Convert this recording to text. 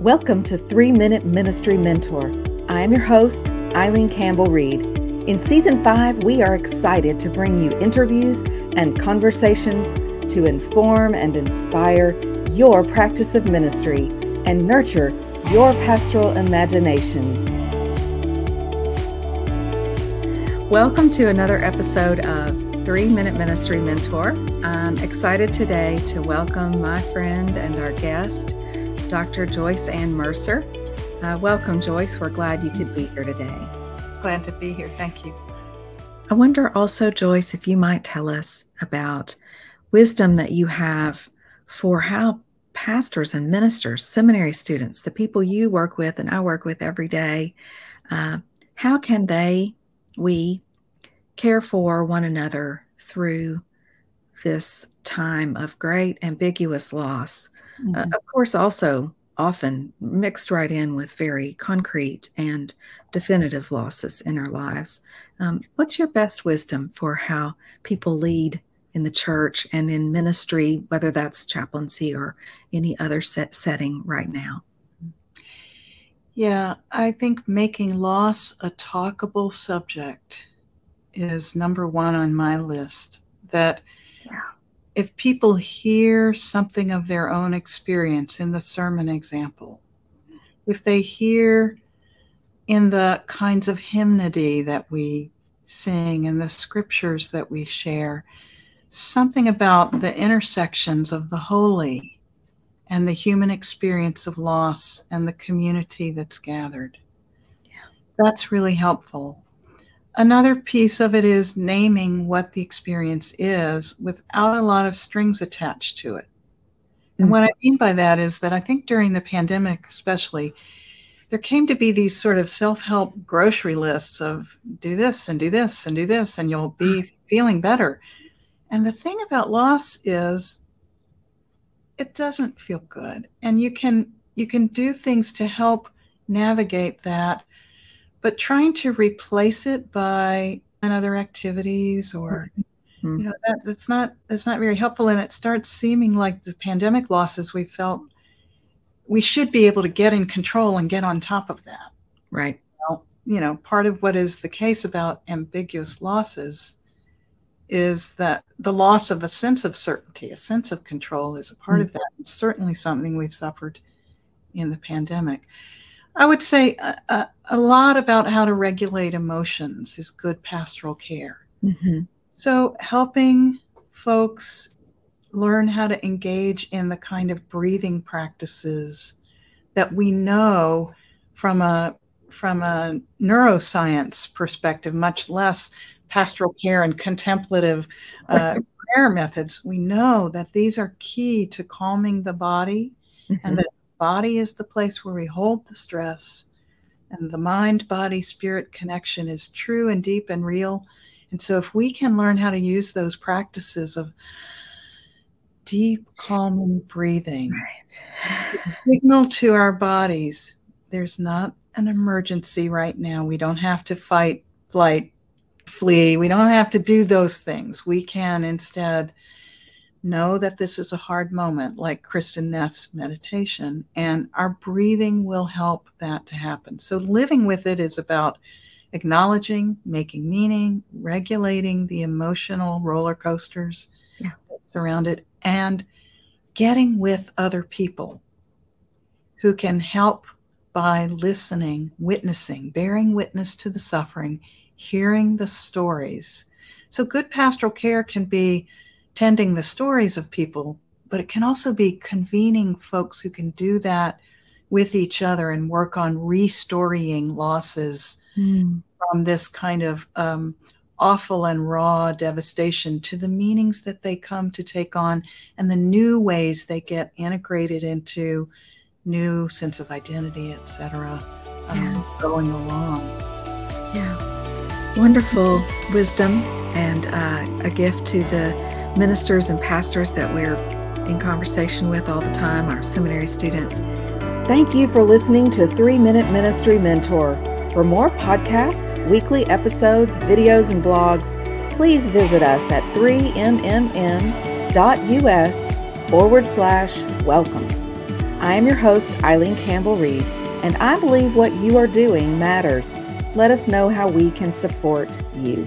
Welcome to Three Minute Ministry Mentor. I am your host, Eileen Campbell Reed. In season five, we are excited to bring you interviews and conversations to inform and inspire your practice of ministry and nurture your pastoral imagination. Welcome to another episode of Three Minute Ministry Mentor. I'm excited today to welcome my friend and our guest, Dr. Joyce Ann Mercer. Uh, welcome, Joyce. We're glad you could be here today. Glad to be here. Thank you. I wonder also, Joyce, if you might tell us about wisdom that you have for how pastors and ministers, seminary students, the people you work with and I work with every day, uh, how can they, we, care for one another through this time of great ambiguous loss? Mm-hmm. Uh, of course, also often mixed right in with very concrete and definitive losses in our lives. Um, what's your best wisdom for how people lead in the church and in ministry, whether that's chaplaincy or any other set setting right now? Yeah, I think making loss a talkable subject is number one on my list. That if people hear something of their own experience in the sermon example, if they hear in the kinds of hymnody that we sing and the scriptures that we share, something about the intersections of the holy and the human experience of loss and the community that's gathered. Yeah. That's really helpful. Another piece of it is naming what the experience is without a lot of strings attached to it. And mm-hmm. what I mean by that is that I think during the pandemic, especially, there came to be these sort of self help grocery lists of do this and do this and do this, and you'll be mm. feeling better. And the thing about loss is it doesn't feel good. And you can you can do things to help navigate that but trying to replace it by other activities or mm-hmm. you know that that's not that's not very helpful. And it starts seeming like the pandemic losses we felt we should be able to get in control and get on top of that. Right. Well, you know part of what is the case about ambiguous losses is that the loss of a sense of certainty a sense of control is a part mm-hmm. of that. It's certainly something we've suffered in the pandemic I would say a, a, a, lot about how to regulate emotions is good pastoral care. Mm-hmm. So, helping folks learn how to engage in the kind of breathing practices that we know from a from a neuroscience perspective, much less pastoral care and contemplative uh, prayer methods. We know that these are key to calming the body mm-hmm. and that body is the place where we hold the stress, and the mind body spirit connection is true and deep and real. And so, if we can learn how to use those practices of deep, calming breathing, right. signal to our bodies there's not an emergency right now. We don't have to fight, flight, flee. We don't have to do those things. We can instead know that this is a hard moment, like Kristin Neff's meditation, and our breathing will help that to happen. So, living with it is about acknowledging, making meaning, regulating the emotional roller coasters yeah. that surround it, and getting with other people who can help by listening, witnessing, bearing witness to the suffering, hearing the stories. So, good pastoral care can be tending the stories of people, but it can also be convening folks who can do that with each other and work on restorying losses mm. from this kind of um, awful and raw devastation to the meanings that they come to take on and the new ways they get integrated into new sense of identity, etc. Um, going along. Yeah, wonderful wisdom and uh, a gift to the ministers and pastors that we're in conversation with all the time, our seminary students. Thank you for listening to Three Minute Ministry Mentor. For more podcasts, weekly episodes, videos, and blogs, please visit us at 3mmm.us forward slash welcome. I am your host, Eileen Campbell Reed, and I believe what you are doing matters. Let us know how we can support you.